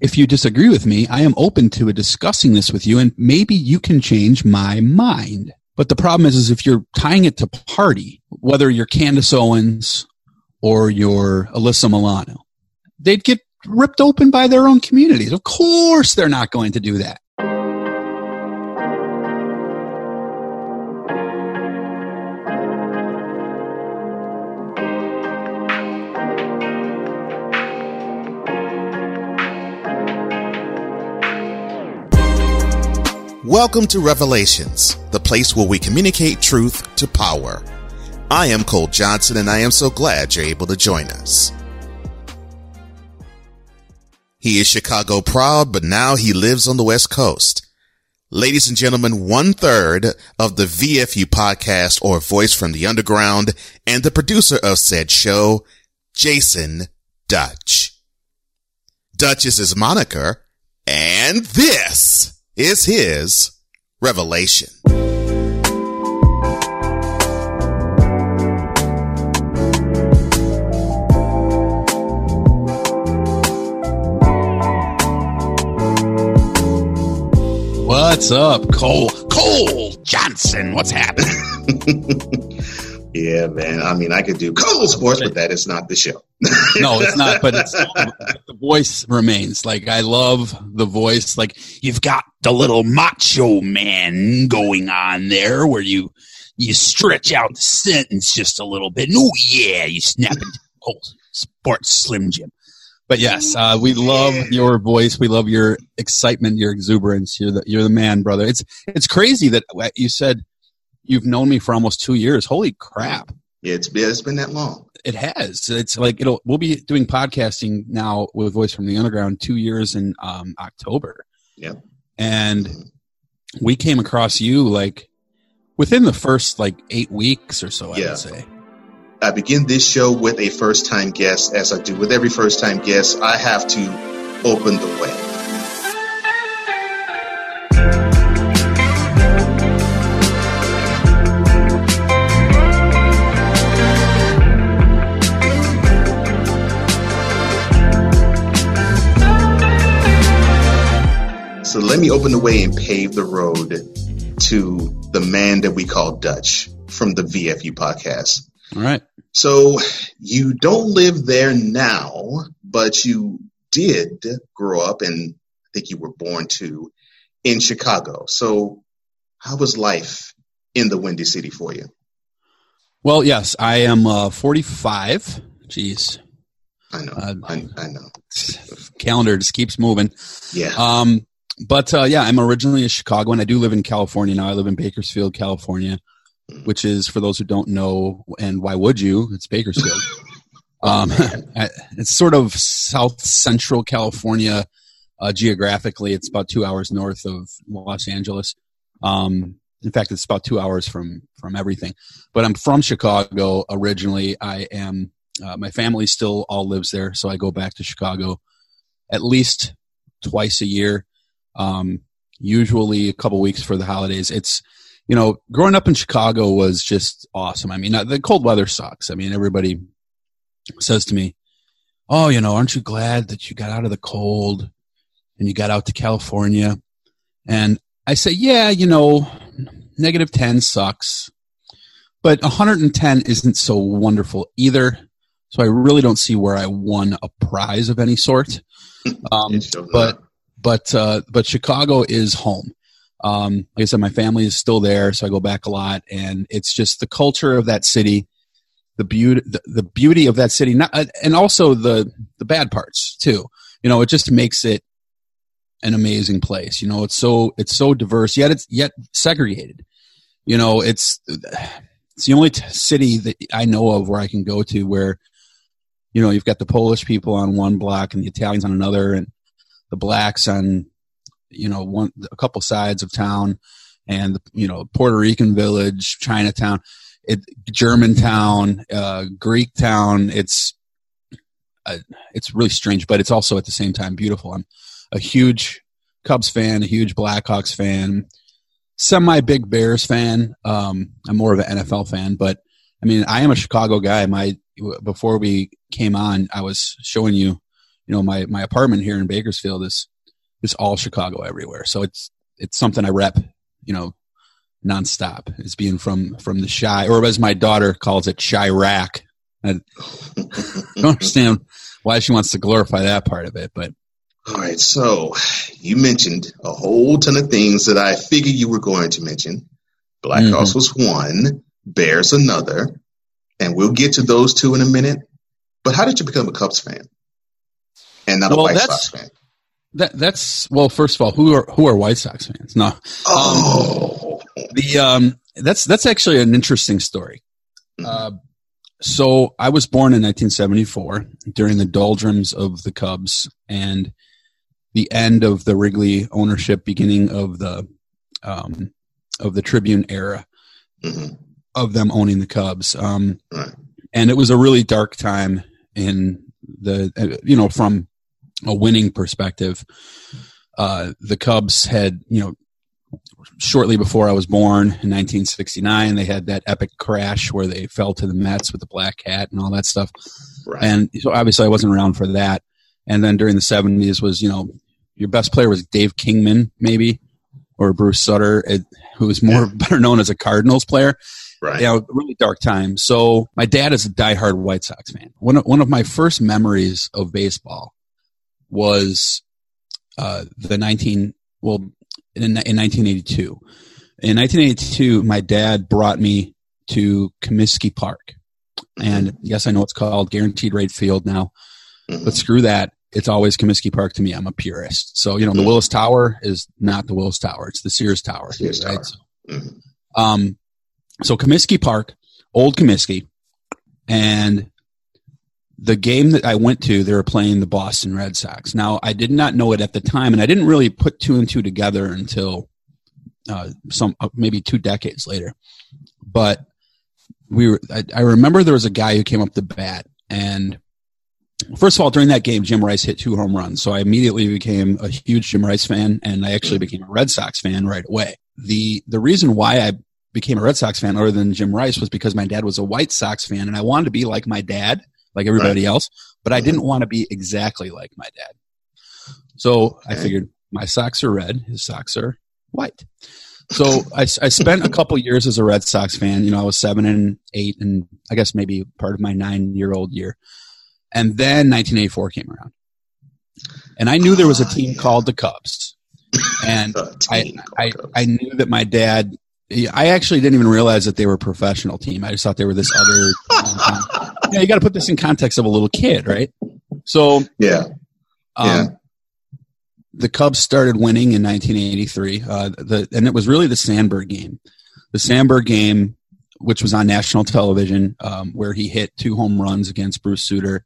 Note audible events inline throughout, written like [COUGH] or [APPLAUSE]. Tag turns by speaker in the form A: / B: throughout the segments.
A: if you disagree with me, I am open to discussing this with you and maybe you can change my mind. But the problem is, is if you're tying it to party, whether you're Candace Owens or you're Alyssa Milano, they'd get ripped open by their own communities. Of course, they're not going to do that.
B: Welcome to Revelations, the place where we communicate truth to power. I am Cole Johnson and I am so glad you're able to join us. He is Chicago proud, but now he lives on the West Coast. Ladies and gentlemen, one third of the VFU podcast or voice from the underground and the producer of said show, Jason Dutch. Dutch is his moniker and this is his revelation.
A: What's up, Cole? Cole Johnson, what's happening? [LAUGHS]
C: yeah, man. I mean, I could do Cole Sports, but that is not the show.
A: no, it's not, but it's [LAUGHS] the voice remains. Like I love the voice. Like you've got the little macho man going on there where you you stretch out the sentence just a little bit. Oh yeah, you snap it. Oh, sports slim jim. But yes, uh, we love your voice. We love your excitement, your exuberance. You're the you're the man, brother. It's it's crazy that you said you've known me for almost two years. Holy crap!
C: Yeah, it's been it's been that long.
A: It has. It's like it'll. We'll be doing podcasting now with Voice from the Underground two years in um, October.
C: Yeah.
A: And we came across you like within the first like eight weeks or so. I
C: Yeah.
A: would say.
C: I begin this show with a first time guest, as I do with every first time guest. I have to open the way. So let me open the way and pave the road to the man that we call Dutch from the VFU podcast.
A: All right.
C: So you don't live there now, but you did grow up and I think you were born to in Chicago. So how was life in the Windy City for you?
A: Well, yes, I am uh, 45. Jeez,
C: I know.
A: Uh,
C: I, I know.
A: calendar just keeps moving.
C: Yeah.
A: Um, but uh, yeah, I'm originally a Chicagoan. I do live in California now. I live in Bakersfield, California, which is for those who don't know, and why would you? It's Bakersfield. [LAUGHS] um, [LAUGHS] it's sort of south central California uh, geographically. It's about two hours north of Los Angeles. Um, in fact, it's about two hours from from everything. But I'm from Chicago originally. I am. Uh, my family still all lives there, so I go back to Chicago at least twice a year. Um, usually a couple weeks for the holidays. It's you know, growing up in Chicago was just awesome. I mean, uh, the cold weather sucks. I mean, everybody says to me, "Oh, you know, aren't you glad that you got out of the cold and you got out to California?" And I say, "Yeah, you know, negative 10 sucks, but 110 isn't so wonderful either. So I really don't see where I won a prize of any sort. [LAUGHS] Um, but. But uh, but Chicago is home. Um, like I said, my family is still there, so I go back a lot, and it's just the culture of that city, the beauty, the, the beauty of that city, not, uh, and also the the bad parts too. You know, it just makes it an amazing place. You know, it's so it's so diverse, yet it's yet segregated. You know, it's it's the only t- city that I know of where I can go to where, you know, you've got the Polish people on one block and the Italians on another, and the blacks on, you know, one a couple sides of town, and you know, Puerto Rican village, Chinatown, it Germantown, uh, Greek town. It's uh, it's really strange, but it's also at the same time beautiful. I'm a huge Cubs fan, a huge Blackhawks fan, semi big Bears fan. Um, I'm more of an NFL fan, but I mean, I am a Chicago guy. My before we came on, I was showing you, you know, my my apartment here in Bakersfield is is all Chicago everywhere. So it's it's something I rep, you know, nonstop. It's being from from the Chi, or as my daughter calls it, Chiraq. I don't [LAUGHS] understand why she wants to glorify that part of it, but
C: all right. So you mentioned a whole ton of things that I figured you were going to mention. Black mm-hmm. Was one, Bears another, and we'll get to those two in a minute. But how did you become a Cubs fan and not well, a White Sox fan?
A: That that's well. First of all, who are who are White Sox fans? No.
C: Oh.
A: Um, the um that's that's actually an interesting story. Mm-hmm. Uh, so I was born in 1974 during the doldrums of the Cubs and the end of the Wrigley ownership, beginning of the um, of the Tribune era mm-hmm. of them owning the Cubs. Um, right. And it was a really dark time in the uh, you know from a winning perspective. Uh, the Cubs had you know shortly before I was born in 1969, they had that epic crash where they fell to the Mets with the black cat and all that stuff. Right. And so obviously I wasn't around for that. And then during the 70s was, you know, your best player was Dave Kingman, maybe, or Bruce Sutter, who was more yeah. better known as a Cardinals player.
C: Right.
A: Yeah, really dark time. So my dad is a diehard White Sox fan. One of, one of my first memories of baseball was uh, the 19 well in, in 1982. In 1982, my dad brought me to Comiskey Park. And yes, I know it's called Guaranteed Rate Field now, mm-hmm. but screw that. It's always Comiskey Park to me. I'm a purist. So, you know, the mm-hmm. Willis Tower is not the Willis Tower. It's the Sears Tower.
C: Sears right? Tower.
A: So, mm-hmm. um, so Comiskey Park, old Comiskey, and the game that I went to, they were playing the Boston Red Sox. Now, I did not know it at the time, and I didn't really put two and two together until uh, some uh, maybe two decades later. But we were. I, I, remember there was a guy who came up to bat, and first of all, during that game, Jim Rice hit two home runs, so I immediately became a huge Jim Rice fan, and I actually became a Red Sox fan right away. the The reason why I became a Red Sox fan, other than Jim Rice, was because my dad was a White Sox fan, and I wanted to be like my dad like everybody right. else, but I didn't want to be exactly like my dad. So okay. I figured my socks are red, his socks are white. So I, I spent a couple years as a Red Sox fan. You know, I was seven and eight, and I guess maybe part of my nine year old year. And then 1984 came around, and I knew there was a team called the Cubs, and [LAUGHS] I, I I knew that my dad. I actually didn't even realize that they were a professional team. I just thought they were this other. [LAUGHS] yeah, you got to put this in context of a little kid, right? So
C: yeah,
A: um, yeah. The Cubs started winning in 1983, uh, the, and it was really the Sandberg game. The Sandberg game, which was on national television, um, where he hit two home runs against Bruce Sutter,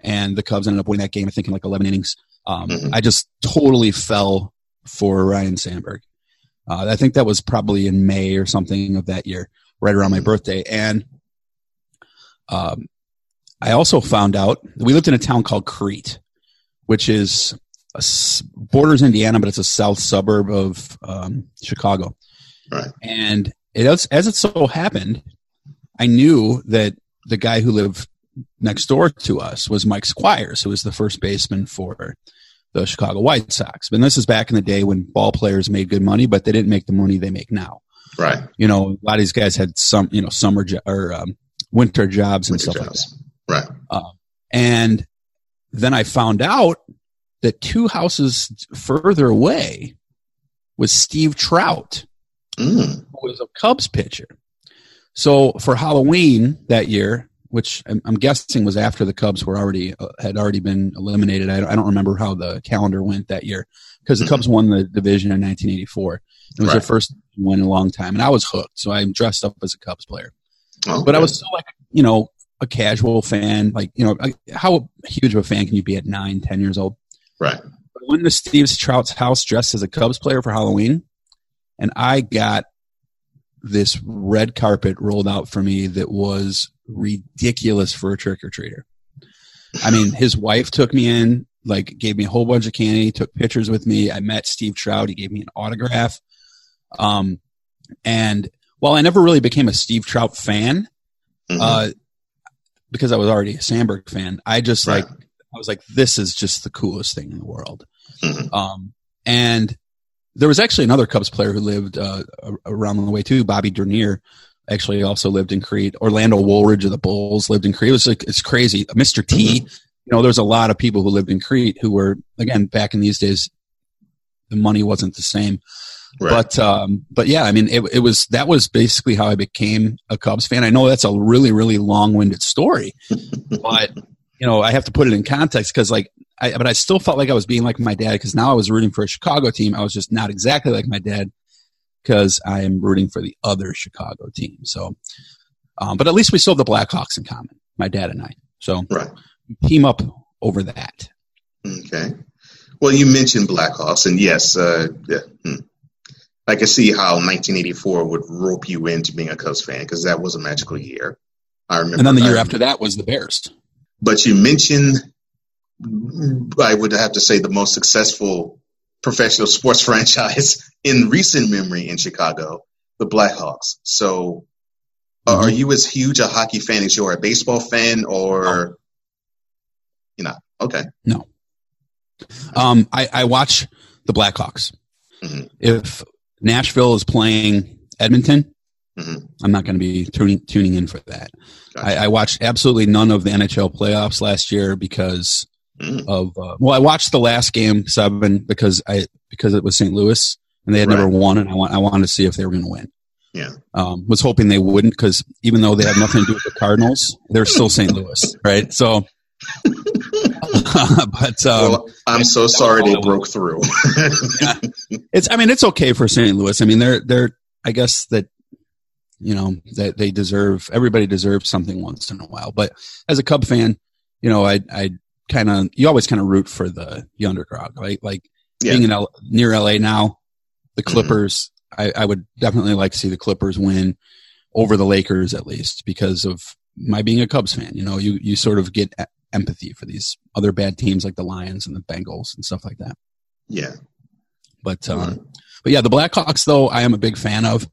A: and the Cubs ended up winning that game. I think in like 11 innings. Um, mm-hmm. I just totally fell for Ryne Sandberg. Uh, I think that was probably in May or something of that year, right around my mm-hmm. birthday, and um, I also found out we lived in a town called Crete, which is a, borders Indiana, but it's a south suburb of um, Chicago.
C: Right.
A: And it as, as it so happened, I knew that the guy who lived next door to us was Mike Squires, who was the first baseman for the Chicago White Sox. And this is back in the day when ball players made good money, but they didn't make the money they make now.
C: Right.
A: You know, a lot of these guys had some, you know, summer jo- or um, winter jobs and winter stuff
C: jobs.
A: like that.
C: Right. Uh,
A: and then I found out that two houses further away was Steve Trout,
C: mm.
A: who was a Cubs pitcher. So for Halloween that year, which I'm, I'm guessing was after the Cubs were already uh, had already been eliminated. I don't, I don't, remember how the calendar went that year because the mm-hmm. Cubs won the division in 1984. It was right. their first win in a long time, and I was hooked. So I dressed up as a Cubs player. Okay. But I was still like, you know, a casual fan. Like, you know, how huge of a fan can you be at nine, ten years old?
C: Right.
A: But went to Steve Trout's house dressed as a Cubs player for Halloween, and I got this red carpet rolled out for me that was ridiculous for a trick or treater. I mean, his wife took me in, like, gave me a whole bunch of candy, took pictures with me. I met Steve Trout. He gave me an autograph. Um, and while I never really became a Steve Trout fan, mm-hmm. uh, because I was already a Sandberg fan, I just right. like I was like, this is just the coolest thing in the world.
C: Mhm.
A: Um, and there was actually another Cubs player who lived uh, around the way too. Bobby Dernier actually also lived in Crete. Orlando Woolridge of the Bulls lived in Crete. It was like it's crazy. Mr. T. You know, there's a lot of people who lived in Crete who were again back in these days. The money wasn't the same,
C: Right.
A: but um, but yeah, I mean, it, it was that was basically how I became a Cubs fan. I know that's a really really long winded story, [LAUGHS] but you know, I have to put it in context because like I, but I still felt like I was being like my dad because now I was rooting for a Chicago team. I was just not exactly like my dad because I am rooting for the other Chicago team. So, um, but at least we still have the Blackhawks in common, my dad and I. So
C: right.
A: team up over that.
C: Okay. Well, you mentioned Blackhawks, and yes, uh, yeah, hmm. I can see how 1984 would rope you into being a Cubs fan because that was a magical year. I remember.
A: And then the year after that was the Bears.
C: But you mentioned, I would have to say, the most successful professional [LAUGHS] sports franchise in recent memory in Chicago, the Blackhawks. So, uh,
A: Mhm.
C: are you as huge a hockey fan as you are a baseball fan, or you're not? Okay. No.
A: Um, I, I watch the Blackhawks.
C: Mhm.
A: If Nashville is playing Edmonton,
C: Mhm.
A: I'm not going to be tuning tuning in for that.
C: Gotcha.
A: I, I watched absolutely none of the NHL playoffs last year because
C: Mm.
A: of uh, well, I watched the last game seven because I because it was St. Louis and they had never won, and I want I wanted to see if they were going to win.
C: Yeah.
A: Um, was hoping they wouldn't because even though they have nothing to do with the Cardinals, they're still St. Louis, right? So, [LAUGHS] but um,
C: well, I'm so sorry they broke through. [LAUGHS]
A: it's I mean it's okay for St. Louis. I mean they're they're I guess that you know that they deserve everybody deserves something once in a while. But as a Cub fan, you know I I kind of you always kind of root for the the underdog, right? Like
C: Yeah.
A: being in L, near LA now, the
C: Mhm.
A: Clippers. I, I would definitely like to see the Clippers win over the Lakers at least because of my being a Cubs fan. You know, you you sort of get empathy for these other bad teams like the Lions and the Bengals and stuff like that.
C: yeah.
A: But um, but yeah, the Blackhawks though I am a big fan of.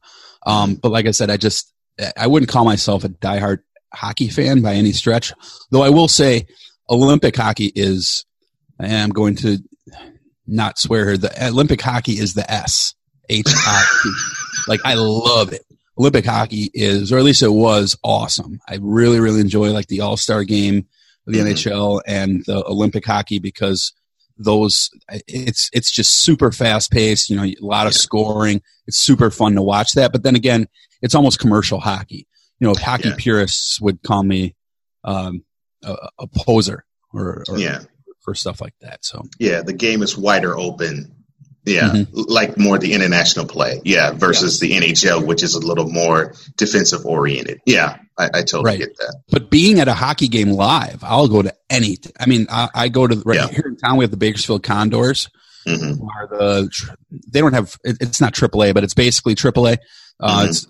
A: Um, but like I said, I just I wouldn't call myself a diehard hockey fan by any stretch. Though I will say, Olympic hockey is. I'm going to not swear here. The Olympic hockey is the S H I P. [LAUGHS] Like I love it. Olympic hockey is, or at least it was, awesome. I really, really enjoy like the All Star game the
C: Mhm.
A: NHL and the Olympic hockey because those it's it's just super fast paced. You know, a lot of
C: Yeah.
A: scoring. It's super fun to watch that. But then again, it's almost commercial hockey. You know, hockey
C: Yeah.
A: purists would call me um, a, a poser or, or
C: Yeah.
A: for stuff like that. So
C: Yeah. The game is wider open. Yeah.
A: Mhm.
C: Like more the international play. Yeah. Versus the NHL, which is a little more defensive oriented. Yeah. I, I totally
A: Right.
C: get that.
A: But being at a hockey game live, I'll go to any. I mean, I, I go to right
C: Yeah.
A: here in town. We have the Bakersfield Condors.
C: hmm
A: Are the they don't have it, it's not AAA, but it's basically AAA. Uh,
C: Mhm.
A: It's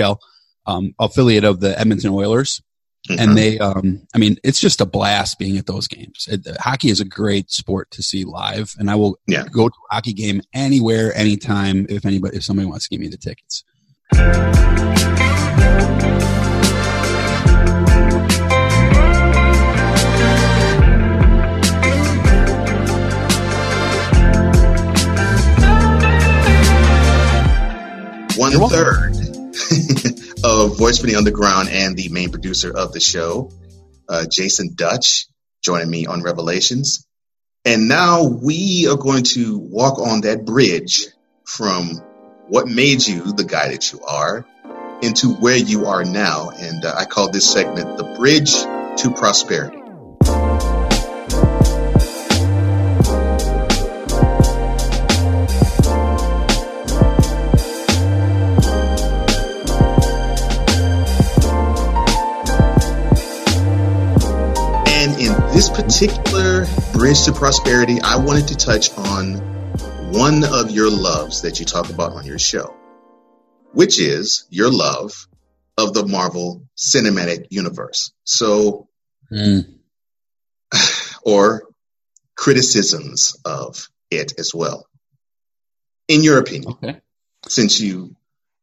A: HL um, affiliate of the Edmonton Oilers,
C: Mm-hmm.
A: and they. Um, I mean, it's just a blast being at those games. It, hockey is a great sport to see live, and I will
C: Yeah.
A: go to a hockey game anywhere, anytime if anybody if somebody wants to give me the tickets.
C: one third [LAUGHS] of Voice for the Underground and the main producer of the show, uh, Jason Dutch, joining me on Revelations. And now we are going to walk on that bridge from what made you the guy that you are into where you are now. And uh, I call this segment The Bridge to Prosperity. Bridge to prosperity, I wanted to touch on one of your loves that you talk about on your show, which is your love of the Marvel Cinematic Universe. So,
A: Mm. [SIGHS]
C: or criticisms of it as well. In your opinion,
A: Okay.
C: since you,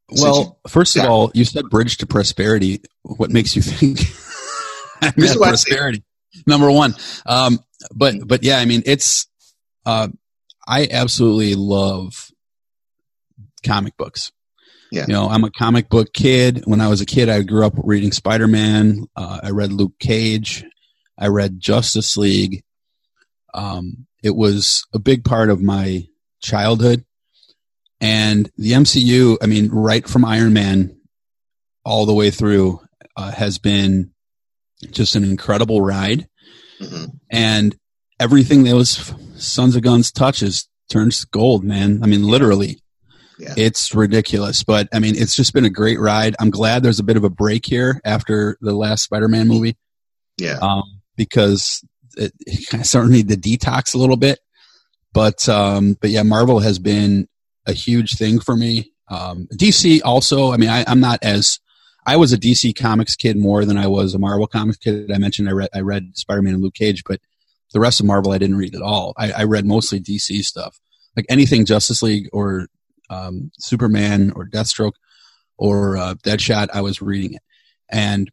C: since you
A: Well, first of all, you said bridge to prosperity. What makes you think I'm
C: This
A: at
C: is why I say-
A: prosperity? Number one. Um, but but yeah, I mean it's uh, I absolutely love comic books.
C: Yeah.
A: You know, I'm a comic book kid. When I was a kid, I grew up reading Spider Man. Uh, I read Luke Cage. I read Justice League. Um, it was a big part of my childhood. And the MCU, I mean, right from Iron Man all the way through, uh, has been just an incredible ride.
C: hmm
A: And everything that was Sons of Guns touches turns gold, man. I mean, literally.
C: Yeah.
A: It's ridiculous, but I mean, it's just been a great ride. I'm glad there's a bit of a break here after the last Spider-Man movie,
C: Yeah.
A: um, because it, it kind of started need to detox a little bit. But um, but yeah, Marvel has been a huge thing for me. Um, DC also. I mean, I, I'm not as I was a DC Comics kid more than I was a Marvel Comics kid. I mentioned I read I read Spider-Man and Luke Cage, but the rest of Marvel I didn't read at all. I, I read mostly DC stuff, like anything Justice League or um, Superman or Deathstroke or uh, Deadshot. I was reading it, and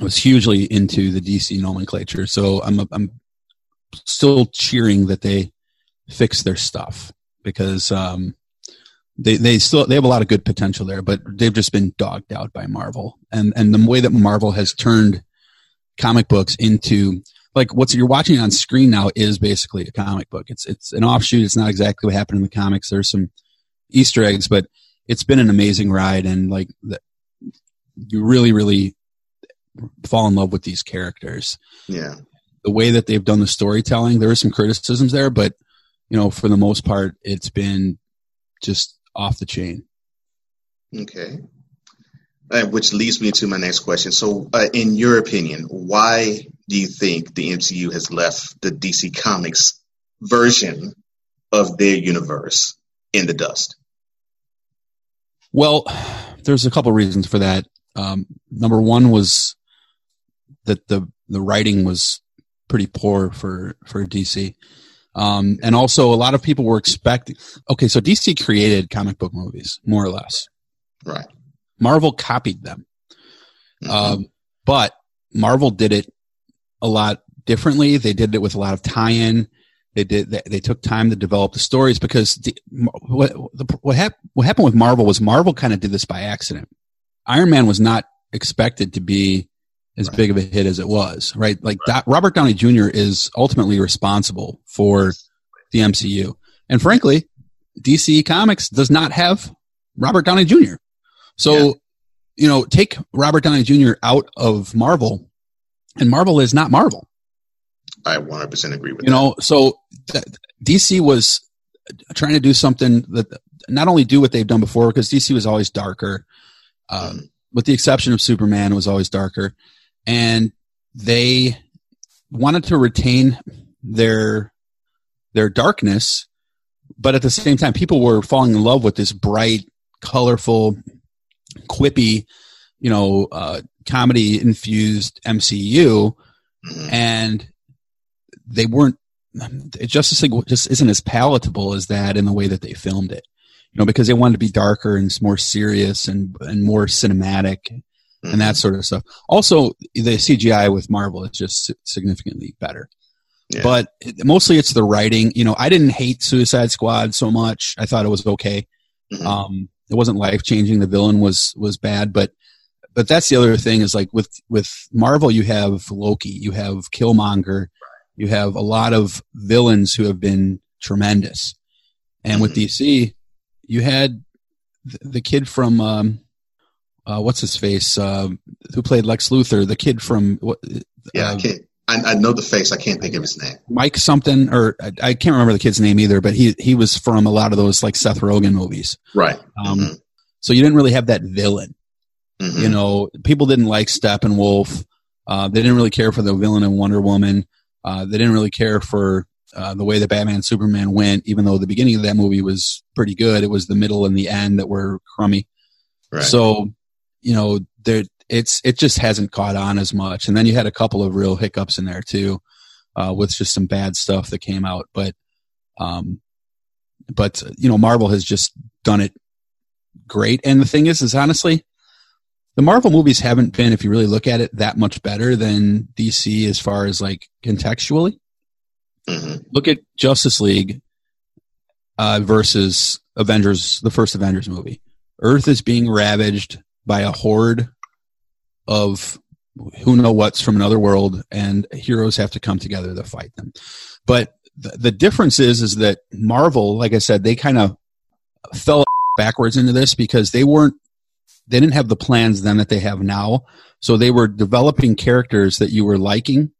A: I was hugely into the DC nomenclature. So I'm I'm still cheering that they fix their stuff because um, they they still they have a lot of good potential there, but they've just been dogged out by Marvel, and and the way that Marvel has turned comic books into like what you're watching on screen now is basically a comic book. It's it's an offshoot. It's not exactly what happened in the comics. There's some Easter eggs, but it's been an amazing ride, and like the, you really really fall in love with these characters.
C: Yeah.
A: The way that they've done the storytelling, there are some criticisms there, but you know, for the most part, it's been just off the chain.
C: Okay. Uh, which leads me to my next question. So, uh, in your opinion, why do you think the MCU has left the DC Comics version of their universe in the dust?
A: Well, there's a couple reasons for that. Um, number one was that the the writing was pretty poor for for DC, um, and also a lot of people were expecting. Okay, so DC created comic book movies more or less.
C: Right.
A: Marvel copied them,
C: Mhm.
A: um, but Marvel did it a lot differently. They did it with a lot of tie-in. They did. They, they took time to develop the stories because the, what the, what, hap- what happened with Marvel was Marvel kind of did this by accident. Iron Man was not expected to be as
C: Right.
A: big of a hit as it was, right? Like that, Robert Downey Jr. is ultimately responsible for the MCU, and frankly, DC Comics does not have Robert Downey Jr. So,
C: Yeah.
A: you know, take Robert Downey Jr. out of Marvel, and Marvel is not Marvel.
C: I 100% agree with
A: You You know, so th- DC was trying to do something that not only do what they've done before, because DC was always darker,
C: that.
A: um, with the exception of Superman, it was always darker, and they wanted to retain their their darkness, but at the same time, people were falling in love with this bright, colorful, quippy, you know, uh, comedy infused MCU
C: Mhm.
A: and they weren't Justice League just isn't as palatable as that in the way that they filmed it. You know, because they wanted to be darker and more serious and and more cinematic and that sort of stuff. Also, the CGI with Marvel is just significantly better.
C: Yeah.
A: But mostly it's the writing. You know, I didn't hate Suicide Squad so much. I thought it was okay.
C: Mhm.
A: Um, it wasn't life changing. The villain was was bad, but but that's the other thing is like with with Marvel, you have Loki, you have Killmonger, you have a lot of villains who have been tremendous, and with
C: Mhm.
A: DC, you had the, the kid from um, uh, what's his face uh, who played Lex Luthor, the kid from what
C: yeah, I
A: uh,
C: can't. I, I know the face. I can't think of his name.
A: Mike something or I, I can't remember the kid's name either, but he he was from a lot of those like Seth Rogen movies.
C: Right.
A: Um,
C: Mhm.
A: So you didn't really have that villain.
C: Mhm.
A: You know, people didn't like Steppenwolf. Uh, they didn't really care for the villain in Wonder Woman. Uh, they didn't really care for uh, the way that Batman Superman went, even though the beginning of that movie was pretty good. It was the middle and the end that were crummy.
C: Right.
A: So, you know, there it's it just hasn't caught on as much. And then you had a couple of real hiccups in there too, uh, with just some bad stuff that came out. But, um, but you know, Marvel has just done it great. And the thing is, is honestly, the Marvel movies haven't been, if you really look at it, that much better than DC as far as like contextually.
C: Mhm.
A: Look at Justice League uh, versus Avengers, the first Avengers movie. Earth is being ravaged by a horde of who know what's from another world, and heroes have to come together to fight them. But the, the difference is, is that Marvel, like I said, they kind of fell backwards into this because they weren't, they didn't have the plans then that they have now. So they were developing characters that you were liking,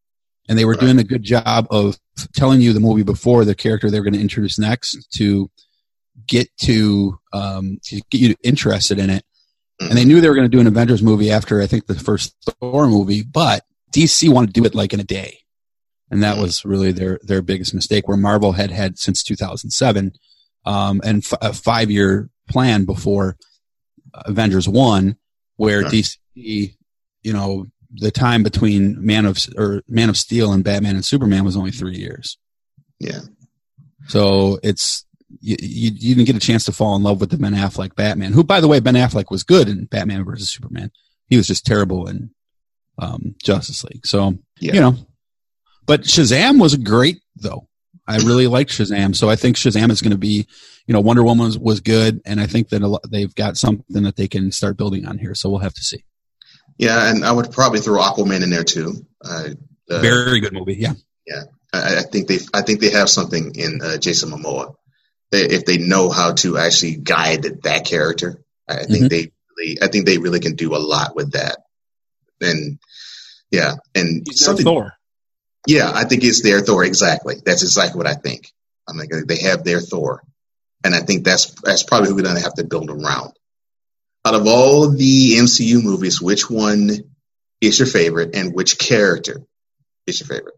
A: and they were
C: Right.
A: doing a good job of telling you the movie before the character they were going to introduce next to get to um, to get you interested in it. And they knew they were going to do an Avengers movie after I think the first Thor movie, but DC wanted to do it like in a day, and that
C: Mhm.
A: was really their their biggest mistake. Where Marvel had had since 2007, um, and f- a five year plan before Avengers one, where. DC, you know, the time between Man of or Man of Steel and Batman and Superman was only three years.
C: Yeah.
A: So it's you, you, you didn't get a chance to fall in love with the Ben Affleck Batman, who, by the way, Ben Affleck was good in Batman versus Superman. He was just terrible in um, Justice League. So
C: Yeah.
A: you know, but Shazam was great though. I really liked Shazam, so I think Shazam is going to be, you know, Wonder Woman was, was good, and I think that a lot, they've got something that they can start building on here. So we'll have to see.
C: Yeah, and I would probably throw Aquaman in there too. Uh, uh,
A: Very good movie. Yeah.
C: I, I think they I think they have something in uh, Jason Momoa. They, if they know how to actually guide that character, I think
A: Mhm.
C: they really, I think they really can do a lot with that. And yeah, and
D: He's
C: something.
D: Thor.
C: Yeah, I think it's their Thor. Exactly. That's exactly what I think. I'm like they have their Thor, and I think that's that's probably who we're gonna have to build around. Out of all the MCU movies, which one is your favorite, and which character is your favorite?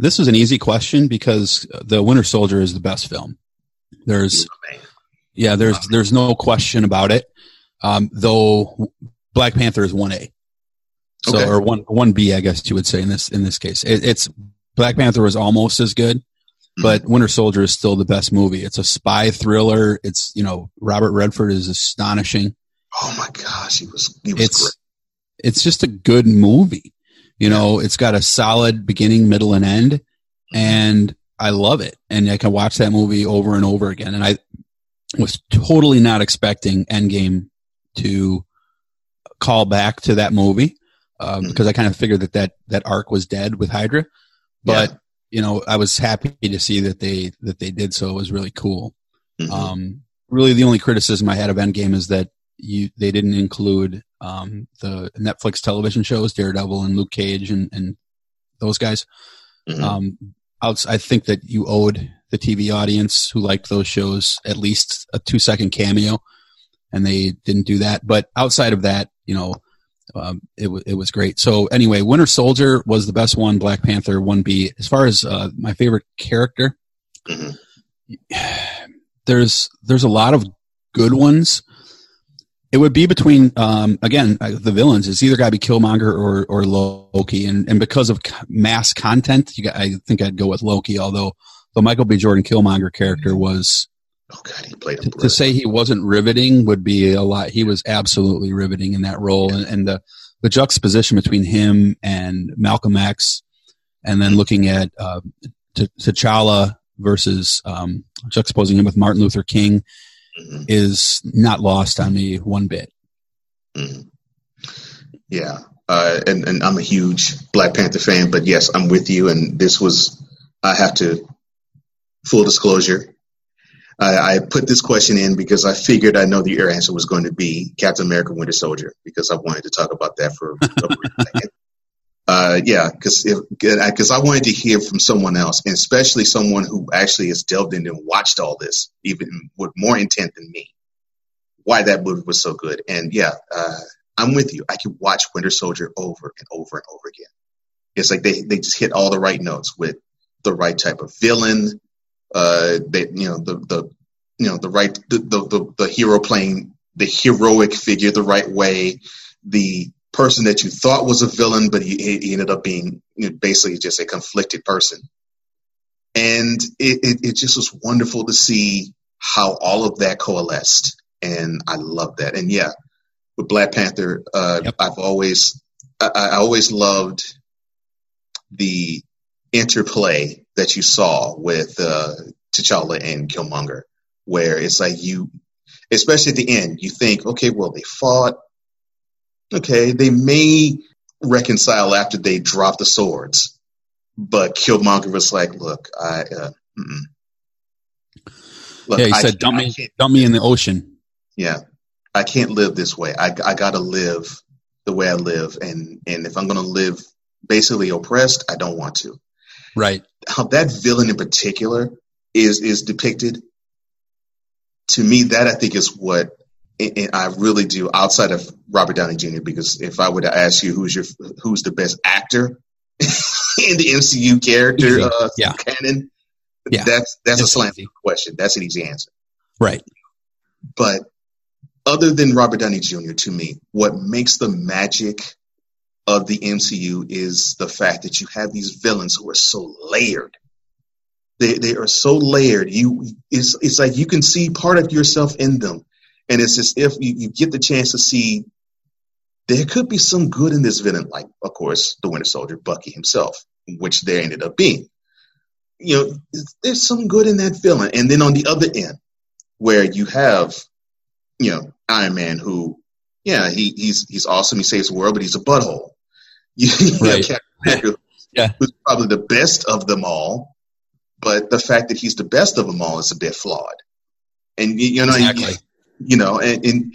A: This was an easy question because the Winter Soldier is the best film. There's Yeah, there's there's no question about it. Um, though Black Panther is one A, so
C: Okay.
A: or one one B, I guess you would say in this in this case. It, it's Black Panther was almost as good, but Winter Soldier is still the best movie. It's a spy thriller. It's you know Robert Redford is astonishing.
C: Oh my gosh, he was he was
A: It's
C: great.
A: it's just a good movie. You know, it's got a solid beginning, middle, and end, and I love it. And I can watch that movie over and over again. And I was totally not expecting Endgame to call back to that movie um, because I kind of figured that, that that arc was dead with Hydra. But
C: Yeah.
A: you know, I was happy to see that they that they did so. It was really cool.
C: Mhm.
A: Um, really, the only criticism I had of Endgame is that you they didn't include um, the Netflix television shows Daredevil and Luke Cage and, and those guys.
C: Mhm.
A: Um, I think that you owed the TV audience who liked those shows at least a two second cameo, and they didn't do that. But outside of that, you know, um, it was it was great. So anyway, Winter Soldier was the best one. Black Panther one B. As far as uh, my favorite character,
C: Mhm. [SIGHS]
A: there's there's a lot of good ones. It would be between um, again uh, the villains. It's either got to be Killmonger or or Loki, and and because of mass content, you got, I think I'd go with Loki. Although the Michael B. Jordan Killmonger character was
C: oh god, he played
A: to, to say he wasn't riveting would be a lot. He was absolutely riveting in that role, and, and the the juxtaposition between him and Malcolm X, and then looking at uh, T- T'Challa versus um, juxtaposing him with Martin Luther King
C: Mhm.
A: is not lost on me one bit.
C: Mhm. Yeah, uh, and and I'm a huge Black Panther fan, but yes, I'm with you. And this was, I have to, full disclosure, I, I put this question in because I figured I know the your answer was going to be Captain America: Winter Soldier because I wanted to talk about that for a brief [LAUGHS] second. Uh, yeah, because because I wanted to hear from someone else, and especially someone who actually has delved in and watched all this, even with more intent than me. Why that movie was so good, and yeah, uh, I'm with you. I could watch Winter Soldier over and over and over again. It's like they they just hit all the right notes with the right type of villain. Uh, you know the the you know the right the the, the, the hero playing the heroic figure the right way. The person that you thought was a villain, but he, he ended up being you know, basically just a conflicted person. And it, it, it just was wonderful to see how all of that coalesced. And I love that. And yeah, with Black Panther, uh,
A: Yep.
C: I've always, I, I always loved the interplay that you saw with uh, T'Challa and Killmonger, where it's like you, especially at the end, you think, okay, well, they fought. Okay, they may reconcile after they drop the swords, but Killmonger was like, look, I, uh,
A: look, yeah, he I, said, dump me, dump me in the ocean.
C: Yeah, I can't live this way. I, I got to live the way I live, and and if I'm going to live basically oppressed, I don't want to.
A: Right.
C: How that villain in particular is is depicted to me that I think is what I really do outside of Robert Downey Jr. Because if I were to ask you who's your who's the best actor [LAUGHS] in the MCU character uh, yeah. canon, yeah. that's that's, a slam question. That's an easy answer.
A: Right.
C: But other than Robert Downey Jr. to me, what makes the magic of the MCU is the fact that you have these villains who are so layered. They they are so layered. You it's it's like you can see part of yourself in them, and it's as if you, you get the chance to see there could be some good in this villain, like of course the Winter Soldier, Bucky himself, which there ended up being. You know, there's some good in that villain, and then on the other end, where you have, you know, Iron Man, who, yeah, he, he's he's awesome, he saves the world, but he's a butthole. [LAUGHS] You, right. have Captain yeah. who's probably the best of them all, but the fact that he's the best of them all is a bit flawed. And you know, exactly. You, know, and, and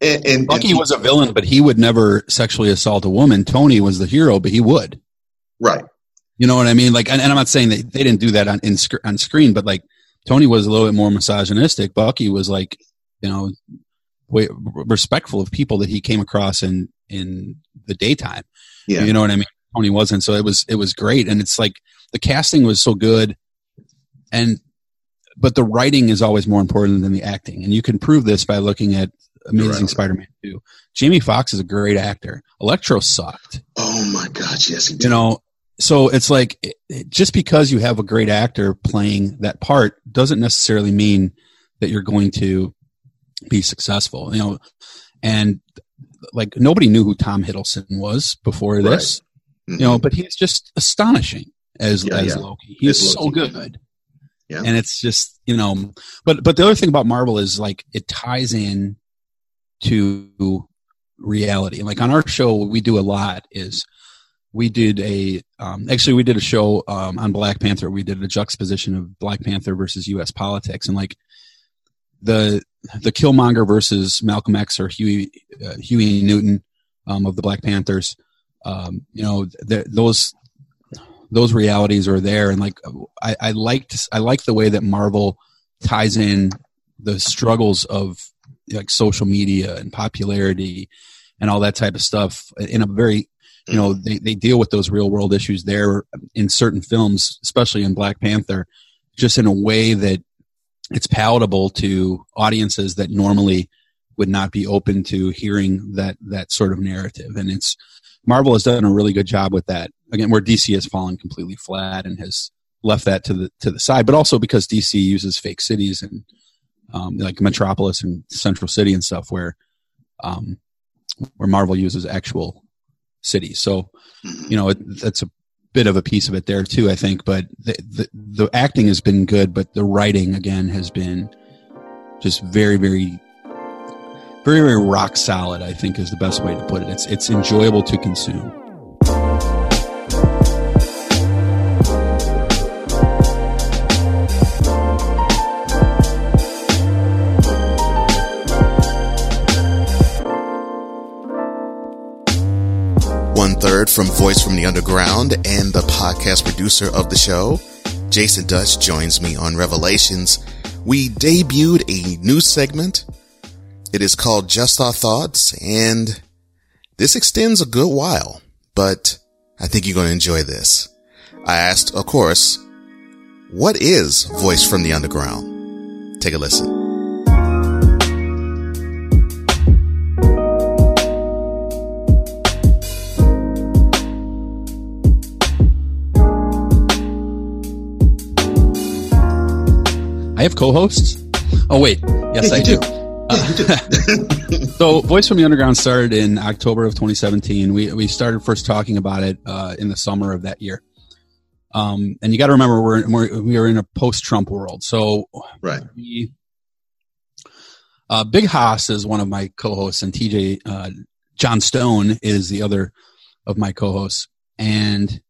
C: and, and
A: Bucky and, was a villain, but he would never sexually assault a woman. Tony was the hero, but he would.
C: Right.
A: You know what I mean? Like, and, and I'm not saying that they didn't do that on in, on screen, but like Tony was a little bit more misogynistic. Bucky was like, you know, way, respectful of people that he came across in in the daytime. Yeah. You know what I mean? Tony wasn't. So it was it was great. And it's like the casting was so good and but the writing is always more important than the acting. And you can prove this by looking at Amazing right. Spider-Man 2. Jamie Foxx is a great actor. Electro sucked.
C: Oh my god, yes he did.
A: You know, so it's like it, it, just because you have a great actor playing that part doesn't necessarily mean that you're going to be successful. You know, and like nobody knew who Tom Hiddleston was before this. Right. Mm-hmm. You know, but he's just astonishing as yeah, as yeah. Loki. He's so good. Yeah. And it's just, you know, but but the other thing about Marvel is like it ties in to reality. Like on our show, we do a lot is we did a um, actually we did a show um, on Black Panther. We did a juxtaposition of Black Panther versus U.S. politics, and like the the Killmonger versus Malcolm X or Huey uh, Huey Newton um, of the Black Panthers. Um, you know, those those realities are there, and like I, I liked I like the way that Marvel ties in the struggles of like social media and popularity and all that type of stuff in a very you know they, they deal with those real world issues there in certain films especially in black panther just in a way that it's palatable to audiences that normally would not be open to hearing that that sort of narrative. And it's marvel has done a really good job with that again where dc has fallen completely flat and has left that to the to the side but also because dc uses fake cities and um, like metropolis and central city and stuff where um, where marvel uses actual cities so you know it, that's a bit of a piece of it there too, I think. But the, the, the acting has been good, but the writing again has been just very, very, very, very rock solid. I think is the best way to put it. It's it's enjoyable to consume.
B: Third from Voice from the Underground and the podcast producer of the show. Jason Dutch joins me on Revelations. We debuted a new segment. It is called Just Our Thoughts and this extends a good while, but I think you're going to enjoy this. I asked, of course, what is Voice from the Underground? Take a listen.
A: I have co-hosts. Oh wait, yes yeah, I do. do. Uh, [LAUGHS] so, Voice from the Underground started in October of 2017. We we started first talking about it uh, in the summer of that year. Um, and you got to remember we're, we're we are in a post-Trump world, so
C: Right.
A: we, uh, Big Haas is one of my co-hosts, and TJ uh, John Stone is the other of my co-hosts. And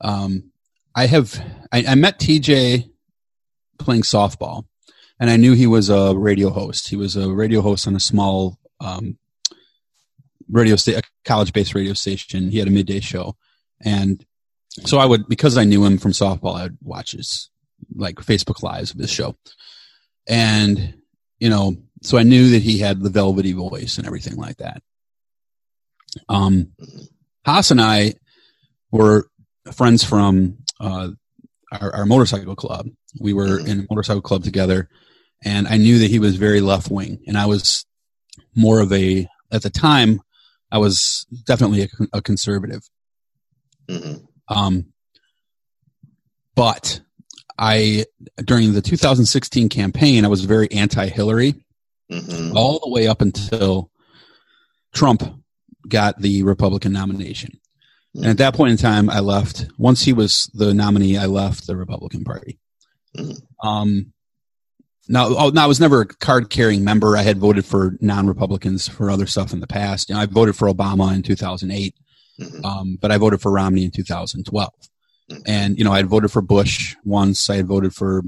A: um, I have I, I met TJ playing softball, and I knew he was a radio host. He was a radio host on a small um, radio sta- college-based radio station. He had a midday show, and so I would because I knew him from softball, I'd watch his like Facebook lives of his show, and you know, so I knew that he had the velvety voice and everything like that. Um, Haas and I were friends from uh, our, our motorcycle club. We were in a motorcycle club together, and I knew that he was very left wing, and I was more of a at the time. I was definitely a, a conservative.
C: hmm
A: Um, but I, during the 2016 campaign, I was very anti-Hillary
C: hmm
A: all the way up until Trump got the Republican nomination. And at that point in time, I left. Once he was the nominee, I left the Republican Party.
C: Mhm.
A: Um, now, oh, now I was never a card carrying member. I had voted for non Republicans for other stuff in the past. You know, I voted for Obama in 2008
C: hmm
A: um, but I voted for Romney in 2012. And, you know, I had voted for Bush once. I had voted for,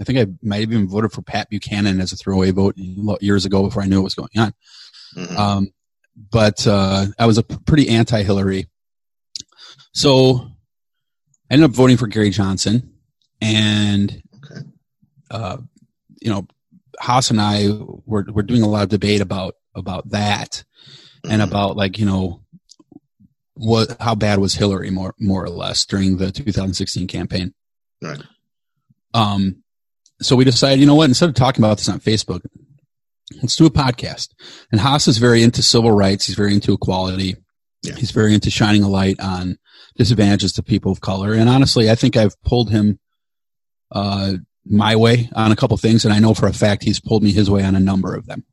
A: I think I might have even voted for Pat Buchanan as a throwaway vote years ago before I knew what was going on. Um, but uh, I was a pretty anti Hillary. So I ended up voting for Gary Johnson. And. Uh, you know, Haas and I were, were doing a lot of debate about, about that and
C: Mhm.
A: about like, you know, what, how bad was Hillary more, more or less during the 2016 campaign.
C: Right.
A: Um, so we decided, you know what, instead of talking about this on Facebook, let's do a podcast. And Haas is very into civil rights. He's very into equality.
C: Yeah.
A: He's very into shining a light on disadvantages to people of color. And honestly, I think I've pulled him, uh, my way on a couple things. And I know for a fact he's pulled me his way on a number of them.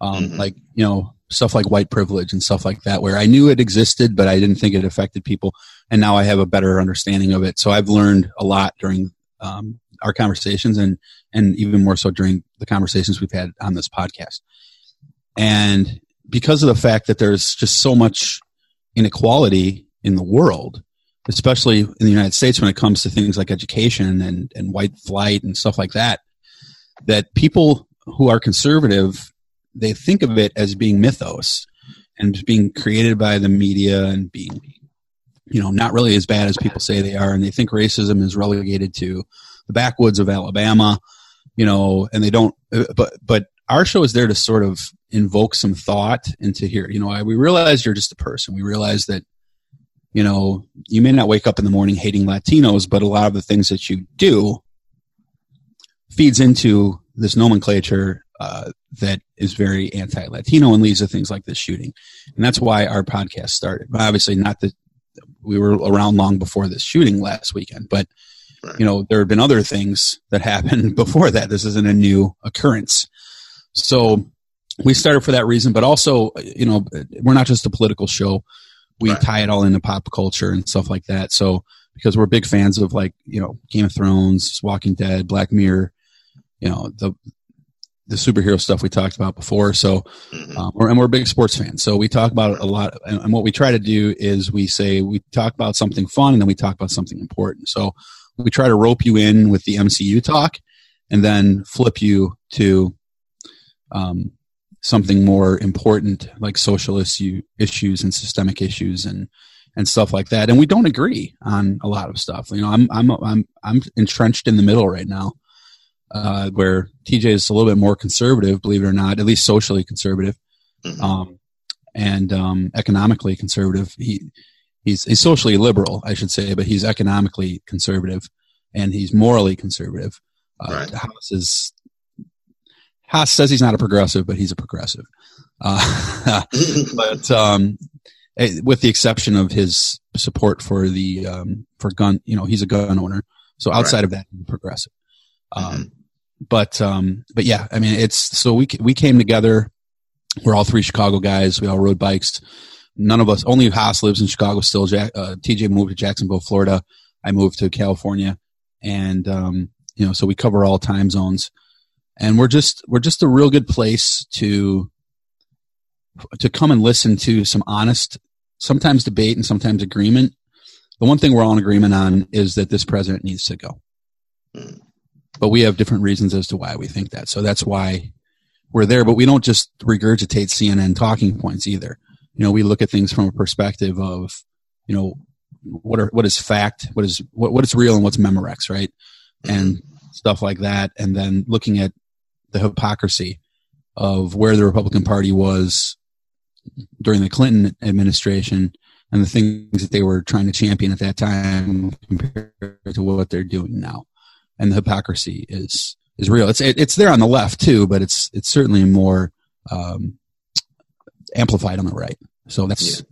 A: Um,
C: Mhm.
A: like, you know, stuff like white privilege and stuff like that, where I knew it existed, but I didn't think it affected people. And now I have a better understanding of it. So I've learned a lot during, um, our conversations and, and even more so during the conversations we've had on this podcast. And because of the fact that there's just so much inequality in the world, especially in the United States when it comes to things like education and, and white flight and stuff like that, that people who are conservative, they think of it as being mythos and being created by the media and being, you know, not really as bad as people say they are. And they think racism is relegated to the backwoods of Alabama, you know, and they don't, uh, but, but our show is there to sort of invoke some thought into here. You know, I, we realize you're just a person. We realize that, you know, you may not wake up in the morning hating Latinos, but a lot of the things that you do feeds into this nomenclature uh, that is very anti-Latino and leads to things like this shooting. And that's why our podcast started. Obviously, not that we were around long before this shooting last weekend, but you know, there have been other things that happened [LAUGHS] before that. This isn't a new occurrence. So we started for that reason, but also, you know, we're not just a political show. We
C: Right.
A: tie it all into pop culture and stuff like that. So because we're big fans of like, you know, Game of Thrones, Walking Dead, Black Mirror, you know, the the superhero stuff we talked about before. So
C: Mhm.
A: um, and we're big sports fans. So we talk about it a lot. And, and what we try to do is we say, we talk about something fun and then we talk about something important. So we try to rope you in with the MCU talk and then flip you to um, something more important like social issue, issues and systemic issues and, and stuff like that. And we don't agree on a lot of stuff. You know, I'm, I'm, I'm, I'm entrenched in the middle right now. Uh, where TJ is a little bit more conservative, believe it or not, at least socially conservative
C: Mhm.
A: um, and um, economically conservative. He he's he's socially liberal, I should say, but he's economically conservative, and he's morally conservative. Uh,
C: Right.
A: Haas is Haas says he's not a progressive, but he's a progressive. Uh, [LAUGHS] but um, eh, with the exception of his support for the um, for gun, you know, he's a gun owner. So outside
C: Right.
A: of that, he's a progressive. Um,
C: Mhm.
A: But um, but yeah, I mean, it's so we we came together. We're all three Chicago guys. We all rode bikes. None of us, only Haas lives in Chicago still. Jack, uh, TJ moved to Jacksonville, Florida. I moved to California, and um, you know, so we cover all time zones, and we're just we're just a real good place to to come and listen to some honest, sometimes debate and sometimes agreement. The one thing we're all in agreement on is that this president needs to go, hmm. but we have different reasons as to why we think that. So that's why we're there. But we don't just regurgitate CNN talking points either. You know, we look at things from a perspective of, you know, what are what is fact, what is what what is real, and what's Memorex, right? Hmm. And stuff like that, and then looking at the hypocrisy of where the Republican Party was during the Clinton administration and the things that they were trying to champion at that time compared to what they're doing now. And the hypocrisy is is real. It's it, it's there on the left too, but it's it's certainly more um, amplified on the right. So that's yeah.